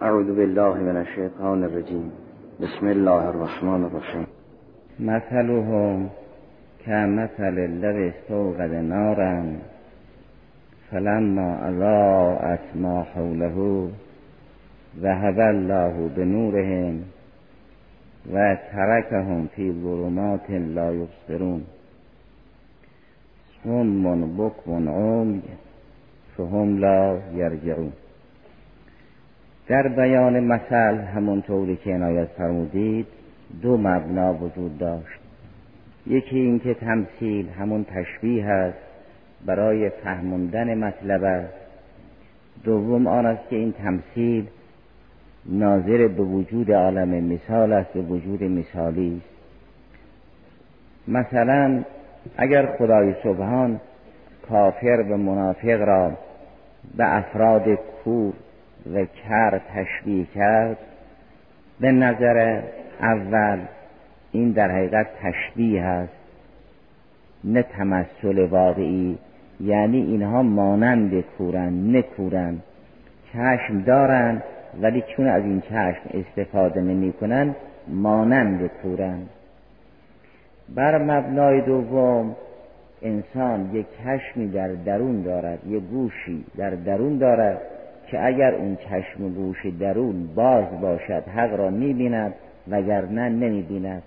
اعوذ بالله من الشیطان الرجیم. بسم الله الرحمن الرحیم. مثلهم كمثل الذي استوقد نارا فلما اضاءت ما حوله ذهب الله بنورهم و ترکهم فی ظلمات لا یبصرون. صم بکم عمی فهم لا یرجعون. در بیان مثل همونطوری که عنایت فرمودید دو مبنا وجود داشت. یکی اینکه تمثیل همون تشبیه است برای فهموندن مطلب است. دوم آن است که این تمثیل ناظر به وجود عالم مثال است به وجود مثالی است. مثلا اگر خدای سبحان کافر و منافق را به افراد کور و کر تشبیه کرد به نظر اول این در حقیقت تشبیه است نه تمثل واقعی یعنی اینها مانند کورن نه کورن چشم دارند ولی چون از این چشم استفاده نمی کنن مانند کورن. بر مبنای دوم انسان یک چشمی در درون دارد یک گوشی در درون دارد. که اگر اون چشم گوش درون باز باشد حق را می‌بیند وگرنه نمی‌بیند.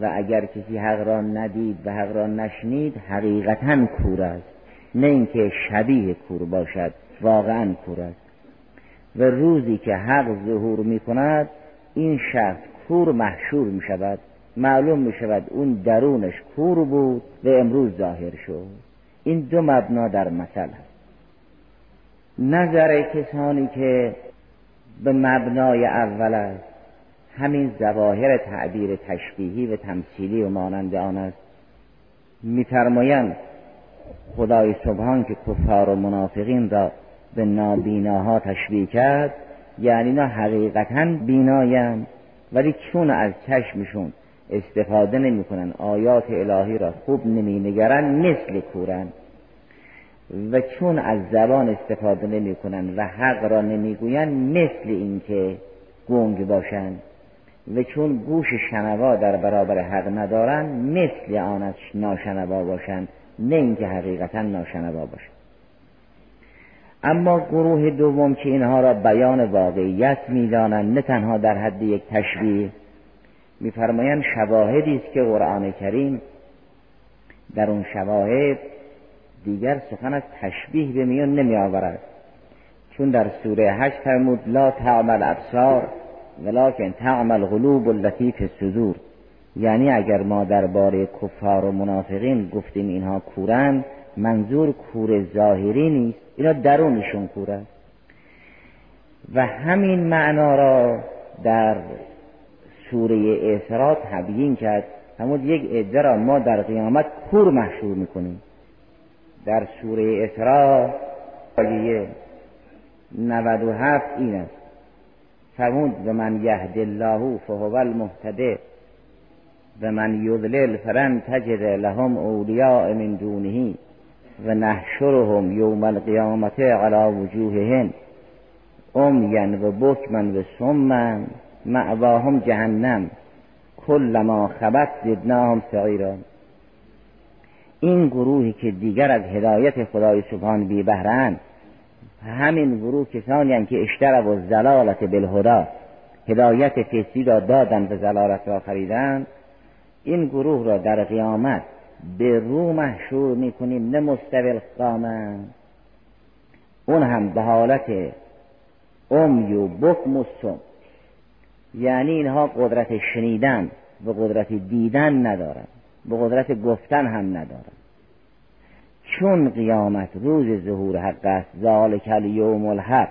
و اگر کسی حق را ندید و حق را نشنید حقیقتا کور است. نه اینکه شبیه کور باشد واقعا کور است. و روزی که حق ظهور می کند این شخص کور محشور می شود معلوم می شود اون درونش کور بود و امروز ظاهر شد. این دو مبنا در مثل هست نظر کسانی که به مبنای اول است همین ظواهر تعبیر تشبیهی و تمثیلی و مانند آن است میفرمایند خدای سبحان که کفار و منافقین را به نابیناها تشبیه کرد یعنی اینا حقیقتا بینایند ولی چون از چشمشون استفاده نمی‌کنن آیات الهی را خوب نمینگرن مثل کورن. و چون از زبان استفاده نمی‌کنن و حق را نمی‌گوین مثل اینکه گنگ باشند و چون گوش شنوا در برابر حق ندارن مثل آن از ناشنوا باشند نه اینکه حقیقتا ناشنوا باشند. اما گروه دوم که اینها را بیان واقعیت می‌دانند نه تنها در حد یک تشبیه میفرمایند شواهدی است که قرآن کریم در اون شواهد دیگر سخن از تشبیه به میان نمی آورد چون در سوره هشت فرمود لا تعمل ابصار ولکن تعمل قلوب التي فی الصدور. یعنی اگر ما درباره کفار و منافقین گفتیم اینها کورن منظور کور ظاهری نیست اینا درونشون کور است و همین معنا را در سوره اسراء تبیین کرد. همون یک عده را ما در قیامت کور محشور می‌کنیم. در سوره اسراء آیه 97 این است. فرمود و من یهد الله فهو المهتده و من یضلل فلن تجد لهم اولیاء من دونه و نحشرهم یوم القیامت علی وجوههم امین و بکمن و سمن معواهم جهنم کل ما خبت زدناهم سعیرا. این گروهی که دیگر از هدایت خدای سبحان بی بهرن همین گروه کسانی هم که اشترب و زلالت بالهدا هدایت فسی را دادن و زلالت را خریدن این گروه را در قیامت به رو محشور می‌کنیم نه مستوی اون هم به حالت امی و بکم و یعنی اینها قدرت شنیدن و قدرت دیدن ندارن. به قدرت گفتن هم ندارن چون قیامت روز ظهور حق است ذالک الیوم الحق.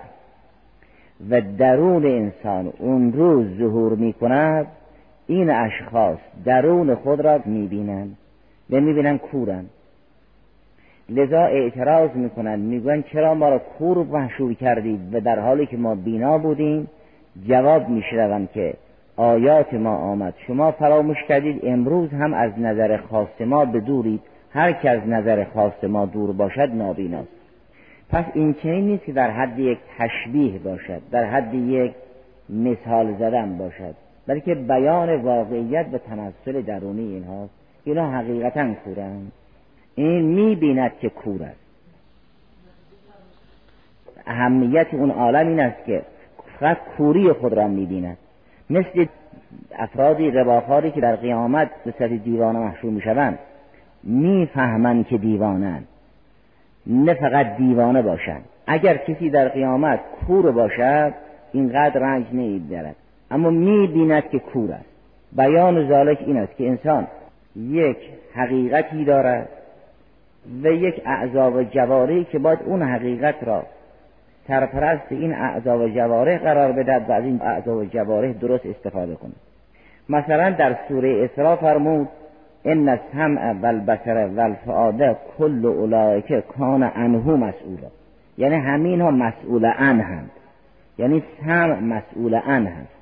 و درون انسان اون روز ظهور می کند این اشخاص درون خود را می بینند و می بینند کورن. لذا اعتراض می‌کنند می‌گویند چرا ما را کور محشور کردید و در حالی که ما بینا بودیم جواب میشنوند که آیات ما آمد. شما فراموش کردید امروز هم از نظر خاص ما بدورید هر که از نظر خاص ما دور باشد نابیناست. پس این چنین نیست که در حد یک تشبیه باشد در حد یک مثال زدن باشد بلکه بیان واقعیت و تمثل درونی اینهاست. اینا حقیقتا کورند این می‌بیند که کور است. اهمیت اون عالم این است که فقط کوری خود را می‌بیند. مثل افرادی رباخاری که در قیامت به صورت دیوانه محشور می‌شوند می‌فهمند که دیوانند. نه فقط دیوانه باشند. اگر کسی در قیامت کور باشد اینقدر رنج نمی‌برد اما می‌بیند که کور است. بیان ذالک این است که انسان یک حقیقتی دارد و یک اعضا و جواره که باید اون حقیقت را سرپرست این اعضا و جواره قرار بدهد و از این اعضا و جواره درست استفاده کنه مثلا در سوره اسراء فرمود ان السمع والبصر والفؤاد کل اولئک کان عنه مسئولا. یعنی همین ها مسئول عنه هست. یعنی سمع مسئول عنه هست.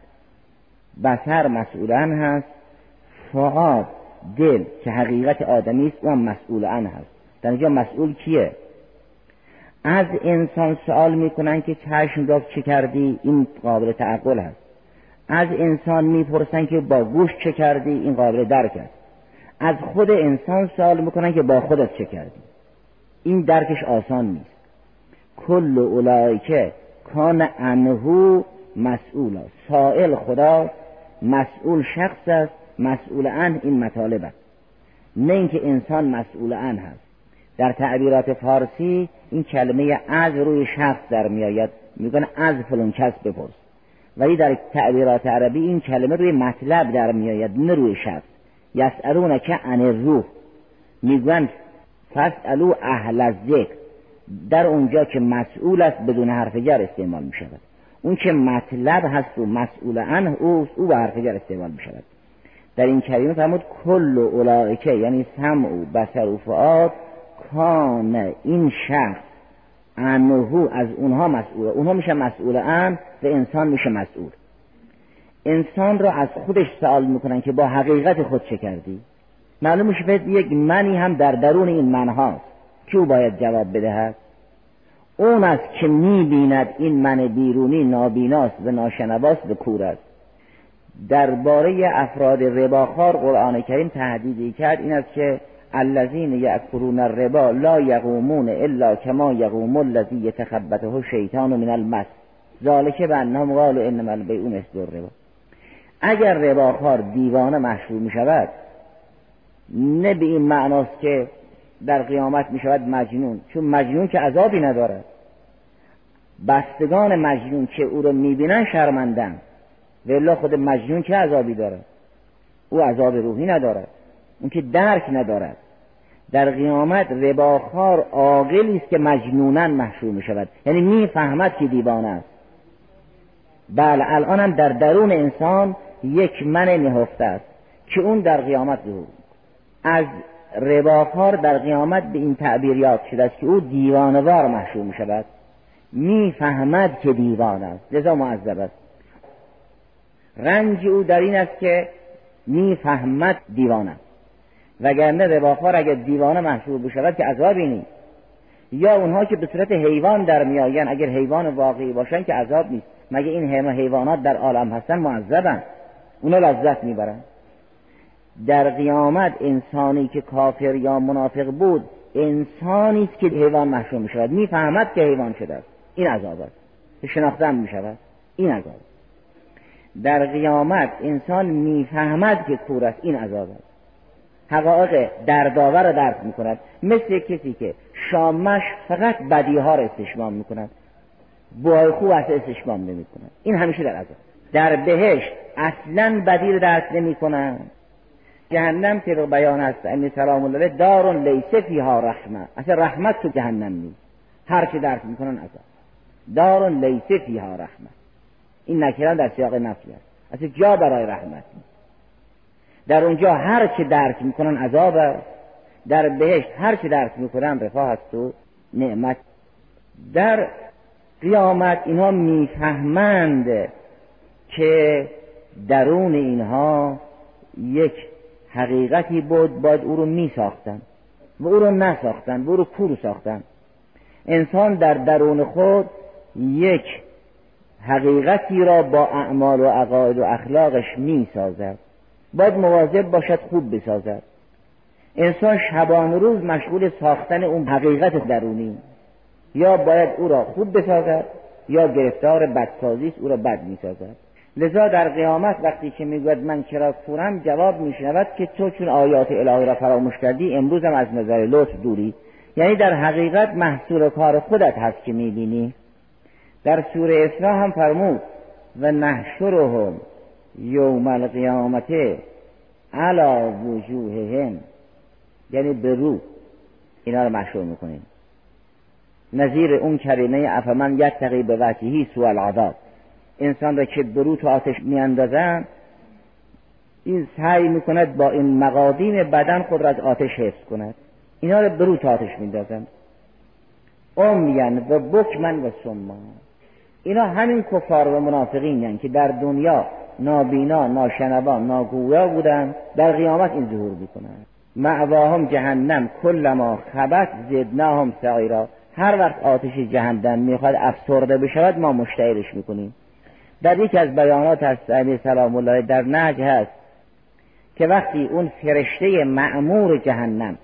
بصر مسئول عنه هست. فؤاد دل که حقیقت آدمی است اون مسئول عنه هست. در اینجا مسئول کیه؟ از انسان سوال می‌کنن که چشم را چه کردی؟ این قابل تعقل هست. از انسان می‌پرسن که با گوش چه کردی؟ این قابل درک است از خود انسان سوال می‌کنن که با خودت چه کردی؟ این درکش آسان نیست. کل اولایکه کان انهو مسئول سائل خدا مسئول شخص است مسئول ان این مطالب است. نه اینکه انسان مسئول ان هست. در تعبیرات فارسی این کلمه از روی شخص در میآید. میگن از فلان کس بپرس. ولی در تعبیرات عربی این کلمه روی مطلب در میآید نه روی شخص. یسالون که عن الروح. میگن فسالو اهل ذکر در اونجا که مسئول است بدون حرف جر استعمال می شود اون که مطلب هست و مسئول عنه او او به حرف جر استعمال می شود در این کلمه فرمود کل اولائکه یعنی سمع و بسر و فعاد کان این شخص انهو از اونها مسئوله. اونها میشه مسئول ان و انسان میشه مسئول. انسان را از خودش سوال می‌کنن که با حقیقت خود چه کردی؟ معلوم میشه یک منی هم در درون این من هاست. که باید جواب بدهد؟ اون است که می‌بیند این من بیرونی نابیناست و ناشنواست به کور است. درباره افراد رباخار قرآن کریم تهدیدی کرد. این است که الذین یأکلون الربا لا یقومون الا کما یقوم الذی یتخبطه شیطان من المس. ذالک بانهم قالوا انما البیع مثل الربا. اگر رباخار دیوانه محشور می شود نه به این معناست که در قیامت می شود مجنون چون مجنون که عذابی ندارد. بستگان مجنون که او رو می‌بینن شرمندن. و خود مجنون که عذابی دارد او عذاب روحی ندارد اون که درک ندارد. در قیامت رباخار عاقلی است که مجنونن محشور می شود یعنی می‌فهمد که دیوانه است. بله الان هم در درون انسان یک من نهفته است که اون در قیامت ظهور از رباخار در قیامت به این تعبیر یاد شده است که او دیوانوار محشور می شود می‌فهمد که دیوان است. لذا معذب است. رنج او در این است که می‌فهمد دیوان است. وگرنه رباخار اگر دیوانه محسوب بشود که عذابی نیست. یا اونها که به صورت حیوان در میآیند اگر حیوان واقعی باشن که عذاب نیست. مگه این همه حیوانات در عالم هستن معذبن اونا لذت می‌برن در قیامت انسانی که کافر یا منافق بود انسانی است که حیوان محشور می شود می‌فهمد که حیوان شده است این عذاب است. شناختن می شود این عذاب در قیامت انسان می‌فهمد که کور است. این عذاب است. حقایق دردآور را درک می کند مثل کسی که شامش فقط بدی ها را استشمام می کند بوهای خوب اصلا استشمام نمی کند این همیشه در عذاب. در بهشت اصلا بدی را درک نمی جهنم که بیان است امی سلام الله دارون لیسه فیها رحمه اصلا رحمت تو جهنم نیست. هر چه درک می‌کنن عذاب. دارون لیسه فیها رحمه این نکران در سیاق نفی است. اصلا جا برای رحمت نیست. در اونجا هر چه درک می‌کنن عذاب است. در بهشت هر چه درک می‌کنن رفاه است و نعمت. در قیامت اینها می‌فهمند که درون اینها یک حقیقتی بود باید او رو می ساختن و او رو نساختن و او رو کور ساختن. انسان در درون خود یک حقیقتی را با اعمال و عقاید و اخلاقش می سازد باید مواظب باشد خوب بسازد. انسان شبان روز مشغول ساختن اون حقیقت درونی. یا باید او را خوب بسازد یا گرفتار بدسازی او را بد می‌سازد. لذا در قیامت وقتی که می‌گوید من چرا کورم جواب میشنود که تو چون آیات الهی را فراموش کردی امروز هم از نظر لطف دوری. یعنی در حقیقت محصول کار خودت هست که می‌بینی. در سوره اسراء هم فرمود و نحشرهم یوم القیامت علا وجوههم. یعنی به رو. اینا رو محشور می‌کنیم. نظیر اون کریمه افمن یتقی به وجهی سو العذاب. انسان را که برو تو آتش میاندازن این سعی می‌کند با این مقادیم بدن خود را از آتش حفظ کند. اینا رو برو تو آتش میندازن امین و بکمن و سمان. اینا همین کفار و منافقین که در دنیا نابینا ناشنوا ناگویا بودن در قیامت این ظهور می‌کنند. معواهم جهنم کلما خبت زدناهم سعیرا. هر وقت آتش جهنم می‌خواد افسرده بشود ما مشتعلش می‌کنیم. در یکی از بیانات از علی سلام الله در نج هست که وقتی اون فرشته معمور جهنم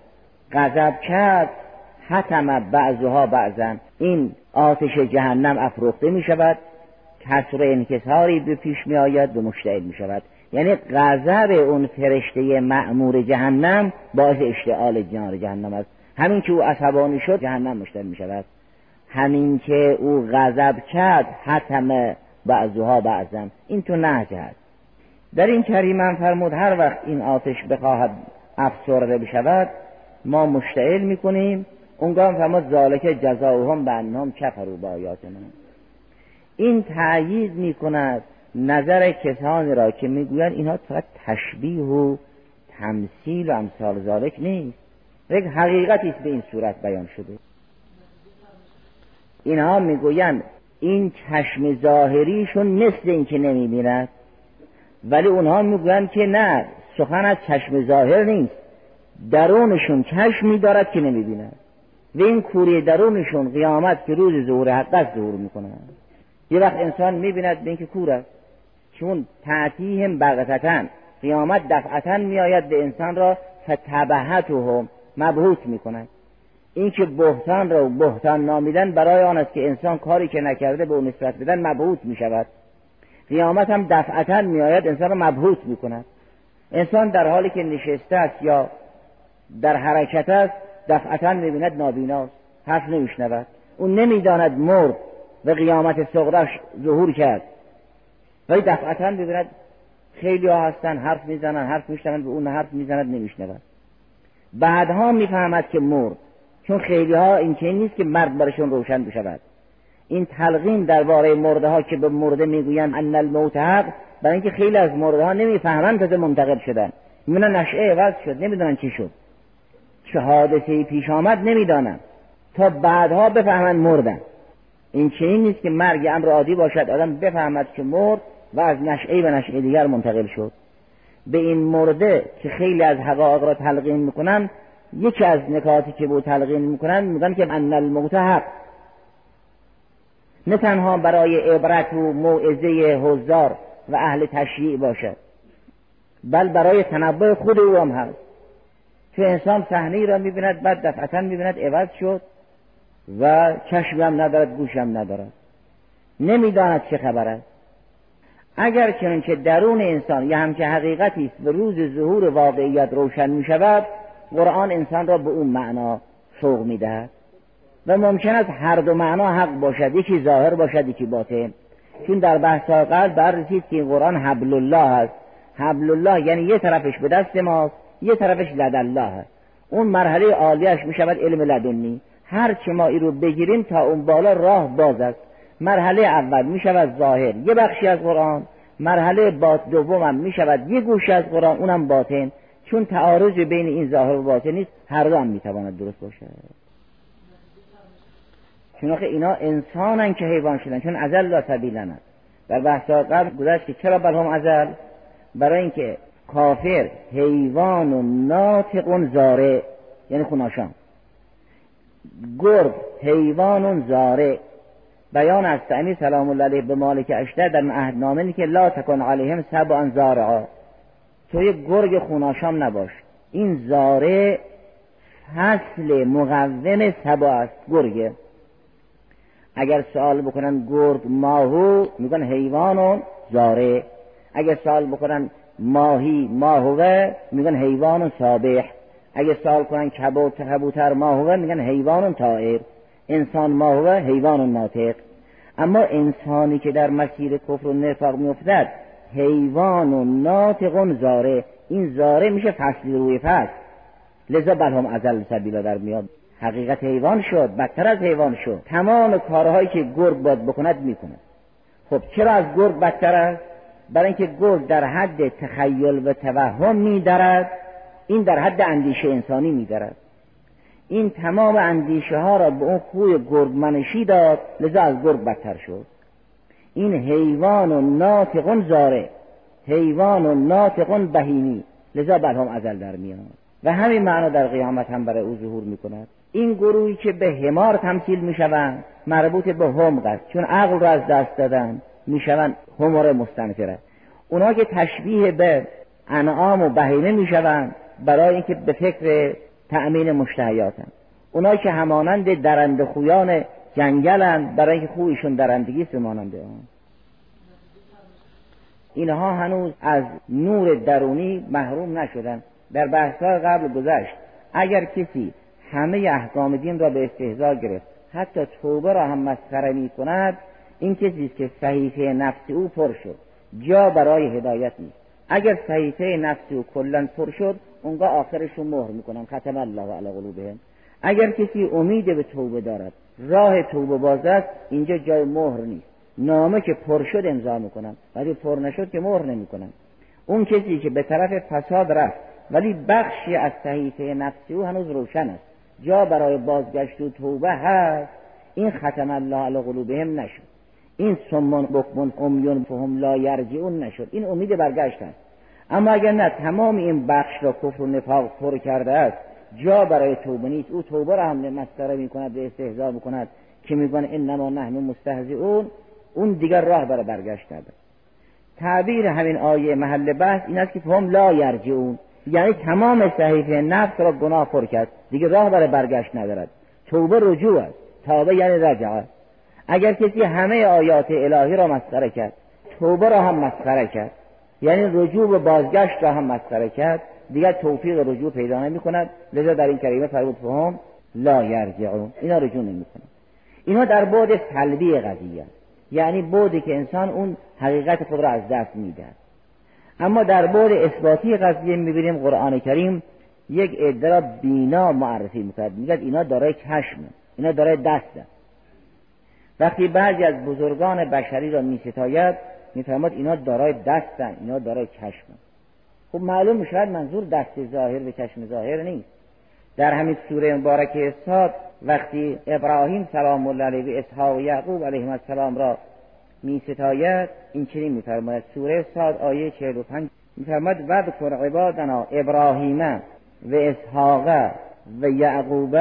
غضب کرد حتم بعضها بعضا این آتش جهنم افروخته می شود کسر انکساری به پیش می آید و مشتعل می شود یعنی غضب اون فرشته معمور جهنم باعث اشتعال جنار جهنم است. همین که او عصبانی شد جهنم مشتعل می شود همین که او غضب کرد حتم بعضها بعضا. این تو نهج هست. در این کریمن فرمود هر وقت این آتش بخواهد افسرده بشود ما مشتعل می‌کنیم. اونگاه فرمود ذالک جزاؤهم بانهم با آیاتنا این تأیید می‌کند نظر کسانی را که می‌گویند اینها فقط تشبیه و تمثیل و امثال ذالک نیست. یک حقیقتی است به این صورت بیان شده. اینها می‌گویند این چشم ظاهریشون مثل این که نمی‌بیند ولی اونها می‌گویند که نه سخن از چشم ظاهر نیست. درونشون چشم میدارد که نمی‌بیند. و این کوری درونشون قیامت که روز ظهور حق ظهور می‌کنند. یه وقت انسان می‌بیند به اینکه کور است چون تعتیهم بغتتن قیامت دفعتا میآید به انسان را فتبهتهم مبهوت می‌کند. این که بهتان را بهتان نامیدن برای آن است که انسان کاری که نکرده به اون نسبت بدن مبهوت می شود قیامت هم دفعتا میآید انسان را مبهوت می کند انسان در حالی که نشسته است یا در حرکت است دفعتا می‌بیند نابیناست. حرف نمیشنود. اون نمی‌داند مرد و قیامت صغرش ظهور کرد. ولی دفعتا ببیند خیلی ها هستن حرف می‌زنن حرف میشنون به اون حرف می‌زند نمیشنود. بعدها می‌فهمد که مرد چون خیلی ها این که نیست که مرد برشون روشن بشود. این تلقین درباره مرده ها که به مرده می‌گویند ان الموت حق برای اینکه خیلی از مرده ها نمی‌فهمند تازه منتقل شدن. می‌بینن نشعه عوض شد نمی‌دونن چی شد. چه حادثه پیش آمد نمی‌دانم تا بعدها بفهمند مردن. این چنین نیست که مرگ امر عادی باشد. آدم بفهمد که مرد و از نشعه به نشعه دیگر منتقل شد. به این مرده که خیلی از حقایق را تلقین می‌کنن یکی از نکاتی که به تلقین می‌کنن میگن که ان الموت حق. نه تنها برای عبرت و موعظه حضار و اهل تشریع باشد بل برای تنبه خود او هم هست. که انسان صحنه را می‌بیند بعد دفعتا می‌بیند عوض شد. و چشم هم ندارد گوش هم ندارد. نمی‌داند چه خبر است. اگر چنانچه درون انسان یا همچه حقیقتی است به روز ظهور واقعیت روشن می شود قرآن انسان را به اون معنا سوق می‌دهد. و ممکن است هر دو معنا حق باشد یکی ظاهر باشد یکی باطن. چون در بحث قبل بررسید که قرآن حبل الله است. حبل الله یعنی یه طرفش به دست ماست یه طرفش لد الله است. اون مرحله عالیش می شود علم لدنی. هر چه ما رو بگیریم تا اون بالا راه باز است. مرحله اول می شود ظاهر یه بخشی از قرآن. مرحله بات دوم هم می شود یه گوش از قرآن اونم باطن. چون تعارض بین این ظاهر و باطن نیست هر دو هم می تواند درست باشد. چون آخه اینا انسانن که حیوان شدن چون ازل لا سبیلن در بحث قبل گذشت که چرا برهم ازل؟ برای اینکه کافر حیوان و ناطق زاره یعنی خوناشان. گرگ حیوان زاره بیان از امیر سلام الله علیه به مالک اشتر در عهدنامه که لا تکن علیهم سبعا زارعا. تو یک گرگ خوناشام نباش. این زاره فصل مقوم سبا است گرگه. اگر سوال بکنن گرگ ماهو میگن حیوان و زاره اگر سوال بکنن ماهی ماهوه میگن حیوان سابح اگه سوال کنن کبوتر ماهوه میگن حیوان طائر. انسان ماهوه حیوان ناطق. اما انسانی که در مسیر کفر و نفاق میافتد حیوان و ناطق زاره. این زاره میشه فصلی روی فصل. لذا بلهم ازل سبیلا در میاد. حقیقت حیوان شد بدتر از حیوان شد. تمام کارهایی که گرگ باید بکند می‌کند. خب چرا از گرگ بدتر است؟ برای اینکه گرگ در حد تخیل و توهم میدرد. این در حد اندیشه انسانی میدرد این تمام اندیشه ها را به اون خوی گرگمنشی داد لذا از گرگ بدتر شد. این حیوان و ناطقون زاره حیوان و ناطقون بهیمی لذا هم ازل در میاد و همین معنا در قیامت هم برای او ظهور می کند این گروهی که به همار تمثیل می شوند مربوط به هم است چون عقل را از دست دادن می شوند همار مستنفره. اونا که تشبیه به انعام و بهیمه می شوند برای اینکه به فکر تأمین مشتهیاتن. اونا که همانند درند خویان جنگلند برای اینکه خویشون درندگی مانند آن اینها هنوز از نور درونی محروم نشدن. در بحثهای قبل گذشت اگر کسی همه احکام دین را به استهزا گرفت حتی توبه را هم مسخره می کند این کسی است که صحیفه نفس او پر شد. جا برای هدایت نیست. اگر صحیفه نفس او کلا پر شد اونگاه آخرشون مهر می‌کنن. ختم الله علی قلوبهم. اگر کسی امید به توبه دارد راه توبه باز است اینجا جای مهر نیست. نامه که پر شد امضا می‌کنن ولی پر نشد که مهر نمی‌کنن. اون کسی که به طرف فساد رفت ولی بخشی از صحیفه نفسی او هنوز روشن است. جا برای بازگشت و توبه هست. این ختم الله علی قلوبهم نشد. این سمون بکمون امیون فهم لا یرجعون نشد. این امید برگشت است اما اگر نه تمام این بخش را کفر و نفاق پر کرده است جا برای توبه نیست. او توبه را هم مسخره می کند به استهزا می کند که میگن انما نحن مستهزئون. اون دیگر راه برای برگشت کرده تعبیر همین آیه محل بحث این است که هم لا یرجعون. یعنی تمام صحیفه نفس را گناه پر کرد. دیگه راه برای برگشت ندارد. توبه رجوع است. توبه یعنی رجعه. اگر کسی همه آیات الهی را مسخره کرد توبه را هم مسخره کرد یعنی رجوع و بازگشت را هم مسخره کرد دیگر توفیق رجوع پیدا نمی کند لذا در این کریمه فرمود فهم لا یرجعون. اینا رجوع نمی کند اینا در بعد سلبی قضیه یعنی بودی که انسان اون حقیقت خود را از دست میده اما در بعد اثباتی قضیه می‌بینیم قرآن کریم یک عده را بینا معرفی می‌کند میگه اینا دارای چشم اینا دارای دست وقتی بعضی از بزرگان بشری را میستاید میفرماد اینا دارای دستن اینا دارای چشم. خب معلوم می‌شود منظور دست ظاهر به چشم ظاهر نیست. در همین سوره مبارکه ساد وقتی ابراهیم سلام الله علیه و اسحاق یعقوب علیهم السلام را می ستاید این چنین میفرماید. سوره ساد آیه 45 میفرماید وذکر عبادنا ابراهیم و اسحاق و یعقوب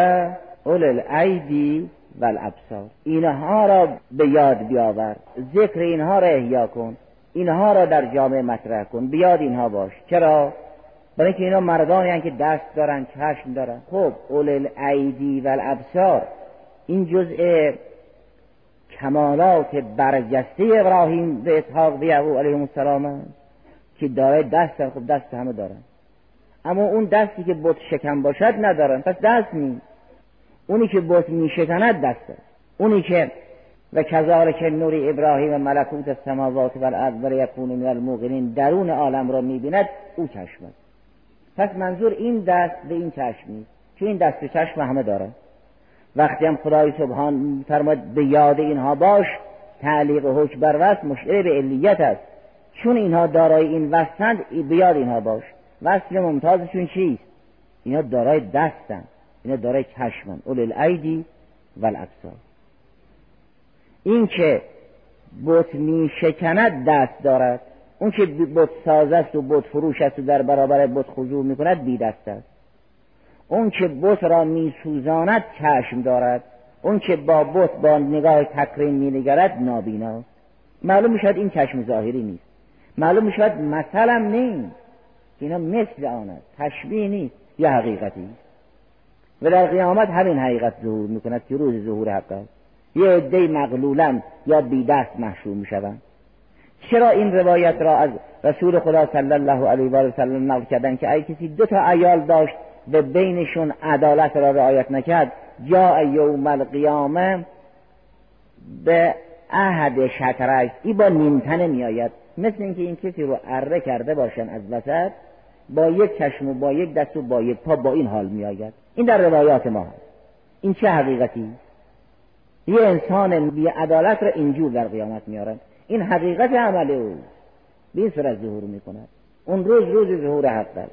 اول الایدی و الابصار اینها را به یاد بیاور. ذکر اینها را احیا کن. اینها را در جامعه مطرح کن. بیاد اینها باش. چرا؟ برای اینکه اینا مردانی که دست دارن چشم دارن. خب اول الایدی و الابصار این جزء کمالات برجسته ابراهیم به اسحاق و یعقوب علیهم السلام که داره دست خب دست همه دارن. اما اون دستی که بت شکم باشد ندارن. پس دست نیست. اونی که بت میشکند دست است اونی که و که نوری ابراهیم ملکوت السماوات و الارض و یکون من الموقنین درون عالم را می‌بیند او چشم است. پس منظور این دست به این چشم نیست. چون این دست به چشم همه داره. وقتی هم خدای سبحان فرماد به یاد اینها باش تعلیق و حکم بر وصف مشعر به علیت است. چون اینها دارای این وصفند به یاد اینها باش. وصف ممتازشون چیست؟ اینا دارای دستن. اینا دارای چشمن. اول الایدی و الابصار این که بت می شکند دست دارد اون که بت ساز است و بت فروش است و در برابر بت خضوع می کند بی دست است. اون که بت را میسوزاند چشم دارد. اون که با بت با نگاه تکریم مینگرد نابینا معلوم می‌شد این چشم ظاهری نیست. معلوم می‌شد مثلا نیست. اینا مثل آن است. تشبیه نیست. یا حقیقتی؟ و در قیامت همین حقیقت ظهور می‌کند که روز ظهور حق است. یه عده مغلولن یا بی دست محشور می‌شوند. چرا این روایت را از رسول خدا صلی الله علیه و سلم نقل کردن که ای کسی دو تا ایال داشت به بینشون عدالت را رعایت نکرد جا یوم القیامه به عهد شطرک ای با نیمتنه میآید. مثل اینکه این کسی رو اره کرده باشن از وسط با یک چشم و با یک دست و با یک پا با این حال میآید. این در روایات ما هست. این چه حقیقتی؟ یه انسان بی عدالت را اینجور در قیامت میارن این حقیقت عمل او. به این صورت ظهور می‌کند. اون روز روز ظهور حق است.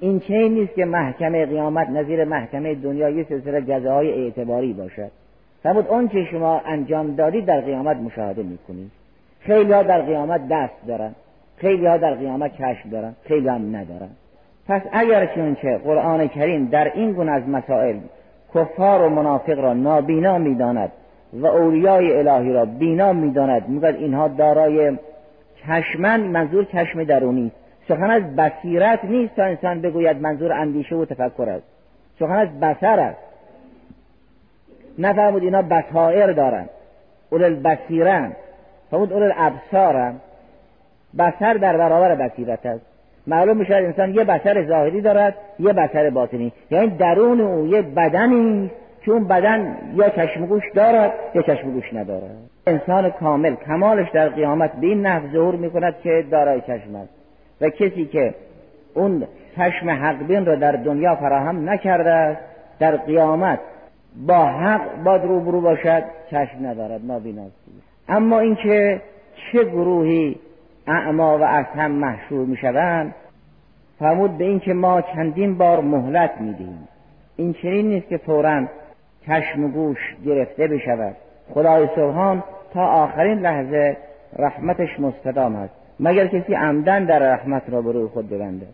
این چه نیست که محکمه قیامت نظیر محکمه دنیا یه سلسله جزاهای اعتباری باشد. فرمود اون که شما انجام دادید در قیامت مشاهده می‌کنید. خیلی ها در قیامت دست دارن خیلی ها در قیامت چشم دارن خیلی هم ندارن. پس اگر چه قرآن کریم در این گونه از مسائل کفار و منافق را نابینا می‌داند و اولیای الهی را بینا می‌داند می‌گوید اینها دارای چشمن منظور چشم درونی سخن از بصیرت نیست تا انسان بگوید منظور اندیشه و تفکر است. سخن از بصر است. نفرمود اینا بصائر دارن. اول البصیرن فرمود اول الابصارن بصر در برابر بصیرت است. معلوم میشه انسان یه بصر ظاهری دارد یه بصر باطنی. یعنی درون او یه بدنی چون بدن یا چشم گوش دارد یا چشم گوش ندارد. انسان کامل کمالش در قیامت به این نحو ظهور می‌کند که دارای چشم است. و کسی که اون چشم حق بین را در دنیا فراهم نکرده در قیامت با حق باد روبرو باشد چشم ندارد نابیناست. اما اینکه چه گروهی اعما و از هم محشور می‌شوند فرمود به اینکه ما چندین بار مهلت می‌دهیم. این چنین نیست که فورا چشم و گوش گرفته بشود. خدای سبحان تا آخرین لحظه رحمتش مستدام است. مگر کسی عمدن در رحمت را به روی خود ببنده؟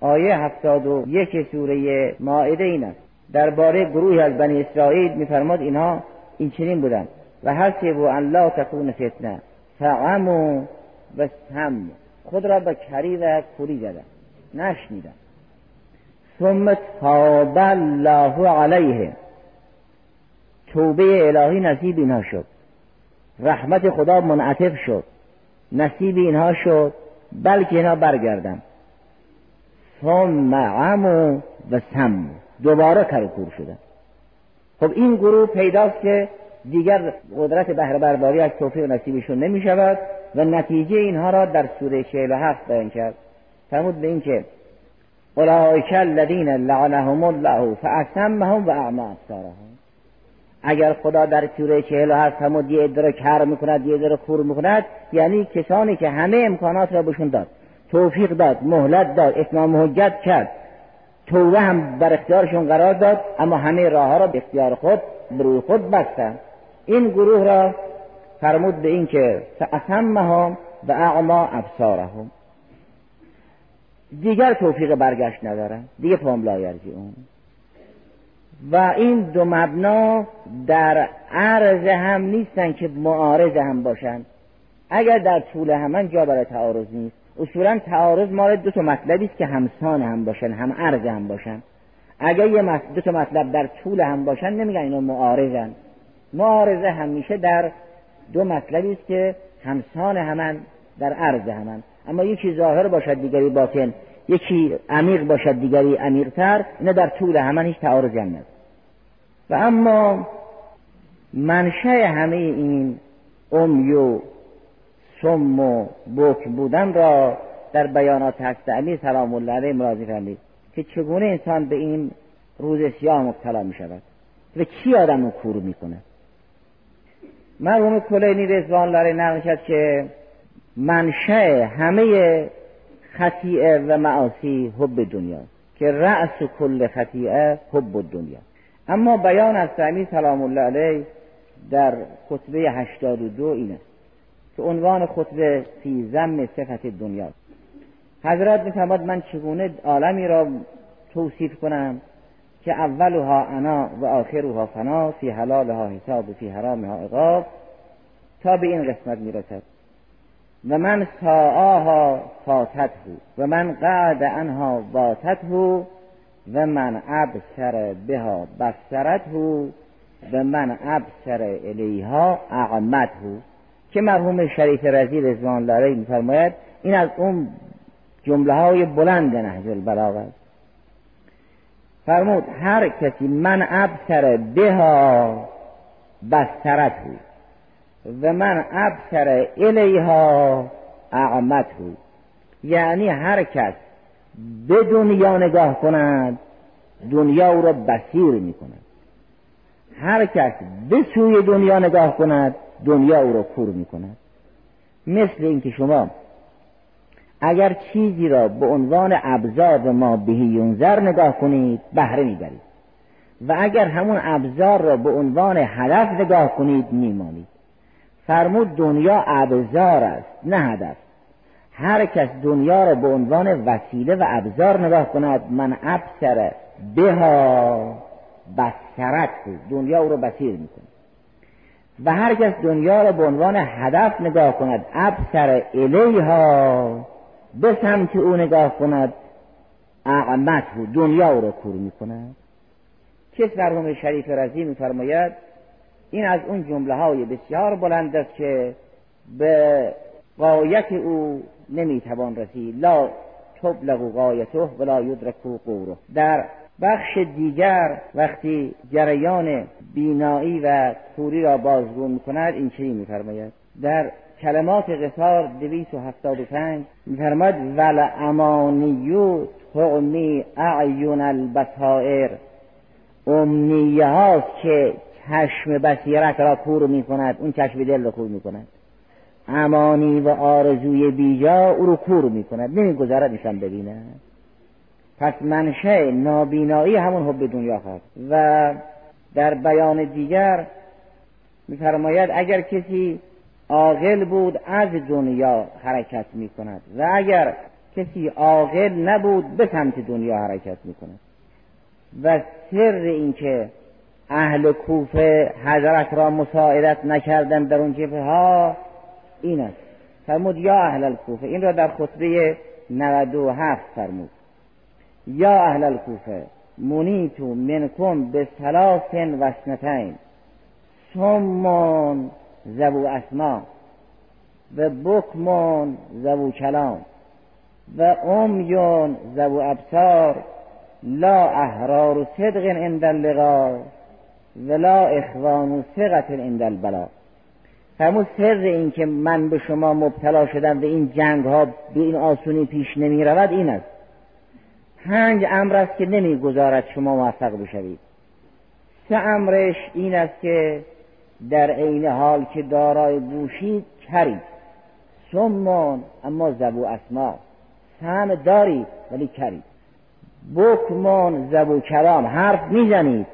آیه هفتاد و یک سوره ماعده این است. درباره گروهی از بنی اسرائیل میفرماد اینها این چنین بودند. و حسبوا ان لا تکون فتنه فعموا و سم خود را به کری و کوری زدن نشنیدن ثم تاب الله علیه. توبه الهی نصیب اینها شد. رحمت خدا منعطف شد. نصیب اینها شد بلکه اینها برگردن ثم عمو و سم دوباره کرکور شدن خب این گروه پیداست که دیگر قدرت بهره برداری از توفیق نصیبشون نمی شود و نتیجه اینها را در سوره 47 بیان کرد. فرمود به اینکه اولئک الذین لعنهم الله فاسمهم و اعما ابصارهم. اگر خدا در سوره 47 فرمود یه عده کر می‌کند یه عده خور می‌کند یعنی کسانی که همه امکانات را بهشون داد توفیق داد مهلت داد اتمام حجت کرد توبه هم بر اختیارشون قرار داد اما همه راه ها را به اختیار خود بروی خود بستن. این گروه را فرمود به این که فاسمهم و اعما ابصارهم. دیگر توفیق برگشت ندارن. دیگه پام لایرزی اون و این دو مبنا در عرض هم نیستن که معارض هم باشن. اگر در طول همان جا برای تعارض نیست اصولا تعارض مال دو تا مطلبی است که همسان هم باشن هم عرض هم باشن. اگر یه دو تا مطلب در طول هم باشن نمیگن اینا معارضن. معارضه همیشه در دو مطلبی است که همسان همان در عرض همان. اما یکی ظاهر باشد دیگری باطن. یکی عمیق باشد دیگری عمیقتر. اینا در طول همان هیچ تعارضی هم و اما منشه همه این امی و سم و بک بودن را در بیانات هست امیر سلام الله علیه مرازی فرمید که چگونه انسان به این روز سیاه مبتلا می شود و کی آدم رو کور می‌کنه مرحوم کلینی رضوان الله نقل که منشه همه خطیعه و معاصی حب دنیا که رأس کل خطیعه حب دنیا اما بیان از سعمی سلام الله علیه در خطبه 82 این است که عنوان خطبه فی زم صفت دنیا حضرت میفرماد من چگونه عالمی را توصیف کنم؟ که اولها انا و آخرها فنا فی حلالها حساب و فی حرامها عقاب تا به این قسمت می‌رسد. و من ساعاها فاتته و من قعد انها باتته و من ابصر بها بصرته و من ابصر الیها اقمته که مرحوم شریف رزی رضوان علیه میفرماید این از اون جمله های بلند نهج البلاغه فرمود هر کسی من ابصر بها بصرته و من ابصر الیها اعمته. یعنی هر کس به دنیا نگاه کند دنیا او را بسیر می کند هر کس به سوی دنیا نگاه کند دنیا او را کور می کند مثل اینکه شما اگر چیزی را به عنوان ابزار ما بهی یونزر نگاه کنید بهره می‌برید. و اگر همون ابزار را به عنوان هدف نگاه کنید میمانید. فرمود دنیا ابزار است نه هدف. هر کس دنیا را به عنوان وسیله و ابزار نگاه کند من ابصر بها بسرت دنیا او را بسیر می‌کنه و هر کس دنیا را به عنوان هدف نگاه کند ابصر الیها به سمت او نگاه کند. اعمت بود دنیا را کور می‌کند. کس مرحوم شریف رضی میفرماید این از اون جمله های بسیار بلند است که به قایت او نمی‌توان رسید. لا تبلغ قایته ولا یدرک قوره. در بخش دیگر وقتی جریان بینایی و کوری را بازگو می‌کند این چی میفرماید؟ در کلمات قصار دویس و هفتاد و پنج میفرماید ول امانیو تغمی اعیون البصائر امنیه هاست که چشم بصیرت را کور می کند اون چشم دل را کور می امانی و آرزوی بیجا او رو کور می کند نمی‌گذارد ایشان ببیند پس منشه نابینایی همون حب دنیا هست و در بیان دیگر میفرماید اگر کسی عاقل بود از دنیا حرکت می کند و اگر کسی عاقل نبود به سمت دنیا حرکت می کند و سر اینکه اهل کوفه حضرت را مساعدت نکردن در اون جبه ها این است. فرمود یا اهل الکوفه این را در خطبه 97 فرمود. یا اهل الکوفه منیتو منکم به ثلاث و سنتین سمون زبو اسما و بکمون زبو کلام و امیون زبو ابصار لا احرار صدق عند اللقا ولا اخوان و ثقت عند البلا. فرمود سر این که من به شما مبتلا شدم و این جنگ ها به این آسونی پیش نمی رود این است. پنج امر است که نمی گذارد شما موفق بشوید. سه امرش این است که در عین حال که دارای بوشید کرید سمون اما زبو اسما. سهم دارید ولی کرید بکمون زبو کلام حرف می‌زنید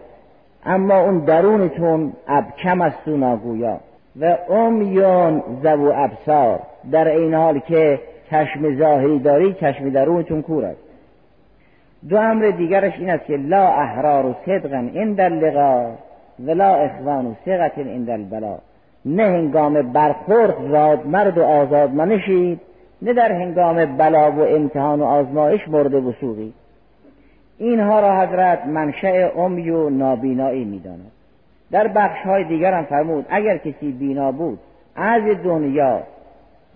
اما اون درونتون ابکم است و ناگویا. و امیون زبو ابصار. در این حال که چشم ظاهری داری چشم درونتون کور است. دو امر دیگرش این است که لا احرار و صدقا عند اللقا ولا اخوان و ثقت عند البلا نه هنگام برخورد زاد مرد و آزاد منشید نه در هنگام بلا و امتحان و آزمایش مورد وسوقی. اینها را حضرت منشأ امی و نابینایی می‌داند. در بخش های دیگر هم فرمود اگر کسی بینا بود از دنیا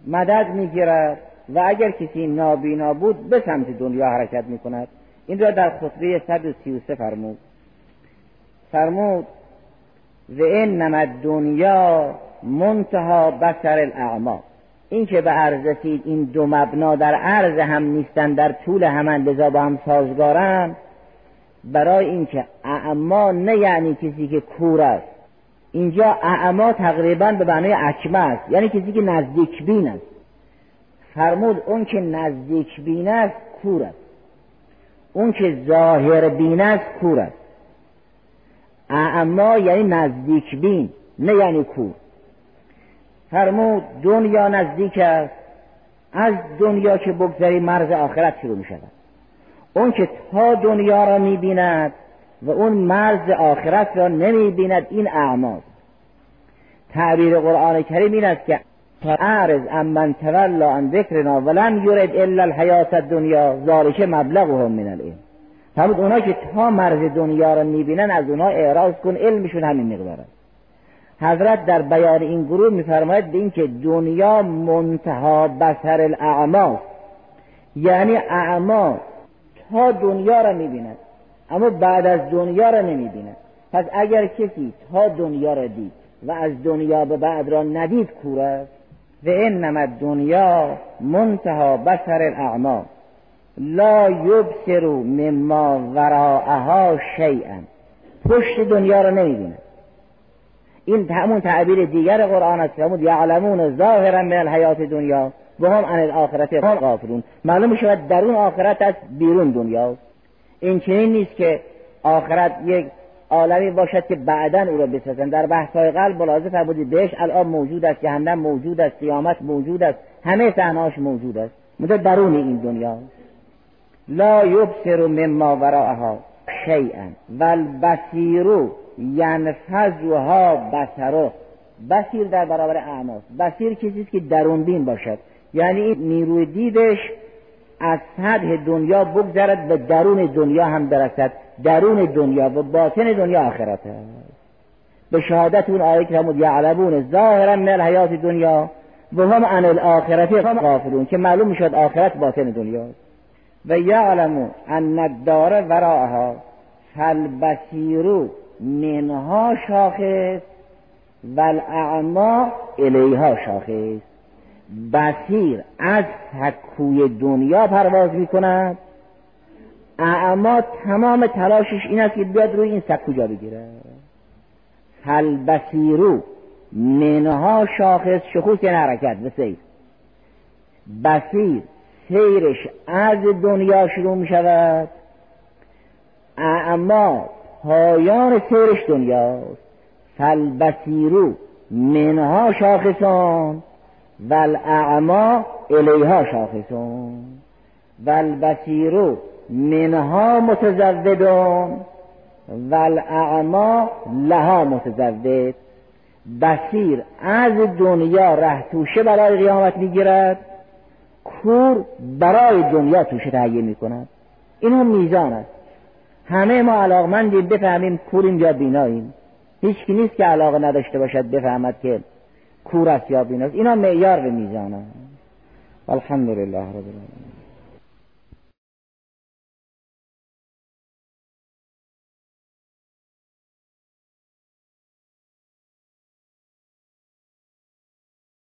مدد می‌گیرد و اگر کسی نابینا بود به سمت دنیا حرکت می‌کند. این را در خطبه 133 فرمود. فرمود و انما دنیا منتها بسر الاعما این که به عرض رسید این دو مبنا در عرض هم نیستن در طول همان لذا با هم سازگارن. برای اینکه اعما نه یعنی کسی که کور است. اینجا اعما تقریبا به معنای اکمه است. یعنی کسی که نزدیک بین است. فرمود اون که نزدیک بین است کور است. اون که ظاهر بین است کور است. اعما یعنی نزدیک بین نه یعنی کور فرمود دنیا نزدیک است. از دنیا که بگذری مرز آخرت شروع می شود اون که تا دنیا را می بیند و اون مرز آخرت را نمی بیند این اعماست تعبیر قرآن کریم این است که اعرض من تولا عن ذکرنا ولم یرد الا الحیات الدنیا ذالک مبلغهم من العلم. فرمود اونا که تا مرز دنیا را می‌بینن از اونا اعراض کن علمشون همین مقدار است حضرت در بیان این گروه میفرماید به اینکه دنیا منتها بسر الاعماس یعنی اعما تا دنیا را می‌بیند اما بعد از دنیا را نمی‌بیند. پس اگر کسی تا دنیا را دید و از دنیا به بعد را ندید کور است؟ و انما دنیا منتها بسر الاعما. لا یبصر مما وراءها شیئا. پشت دنیا را نمی‌بیند این همون تعبیر دیگر قرآن است که یعلمون ظاهرا من الحیات دنیا و هم عن الاخرت غافلون. معلوم شود در اون آخرت از بیرون دنیا. این چنین نیست که آخرت یک عالمی باشد که بعدا او را بسازند در بحث های قلب ملاحظه فرمودید بهش الان موجود است جهنم موجود است قیامت موجود است همه صحنهاش موجود است. مدت درون این دنیا. لا یبصر مما وراءها شیئا والبصیر ینفذها بصره بصیر در برابر اعماس بصیر کسی که درون بین باشد. یعنی نیروی دیدش از سطح دنیا بگذرد به درون دنیا هم برسد. درون دنیا و باطن دنیا آخرت به شهادت اون آیه که همون یعلمون ظاهرا من الحیات دنیا و هم عن الاخرت غافلون که معلوم شد آخرت باطن دنیا و یعلمون ان الدار وراءها فالبصیر منها شاخص و الاعما الیها شاخص. بصیر از تکوی دنیا پرواز می کند اعما تمام تلاشش این است که بیاد روی این سکو جا بگیره. هل بصیرو منها شاخص شخوص یعنی حرکت به سیر بصیر سیرش از دنیا شروع می شود اعما پایان سیرش دنیاست. فالبصیرو منها شاخصان والاعما الیها شاخصون. والبصیر منها متزودون والاعما لها متزود. بصیر از دنیا ره توشه برای قیامت می‌گیرد. کور برای دنیا توشه تهیه می‌کند. این هم میزان است. همه ما علاقمندیم بفهمیم کوریم یا بیناییم. هیچ نیست که علاقه نداشته باشد بفهمد که کور است یا بیناست. اینا معیار به میزانه الحمدلله رب العالمین.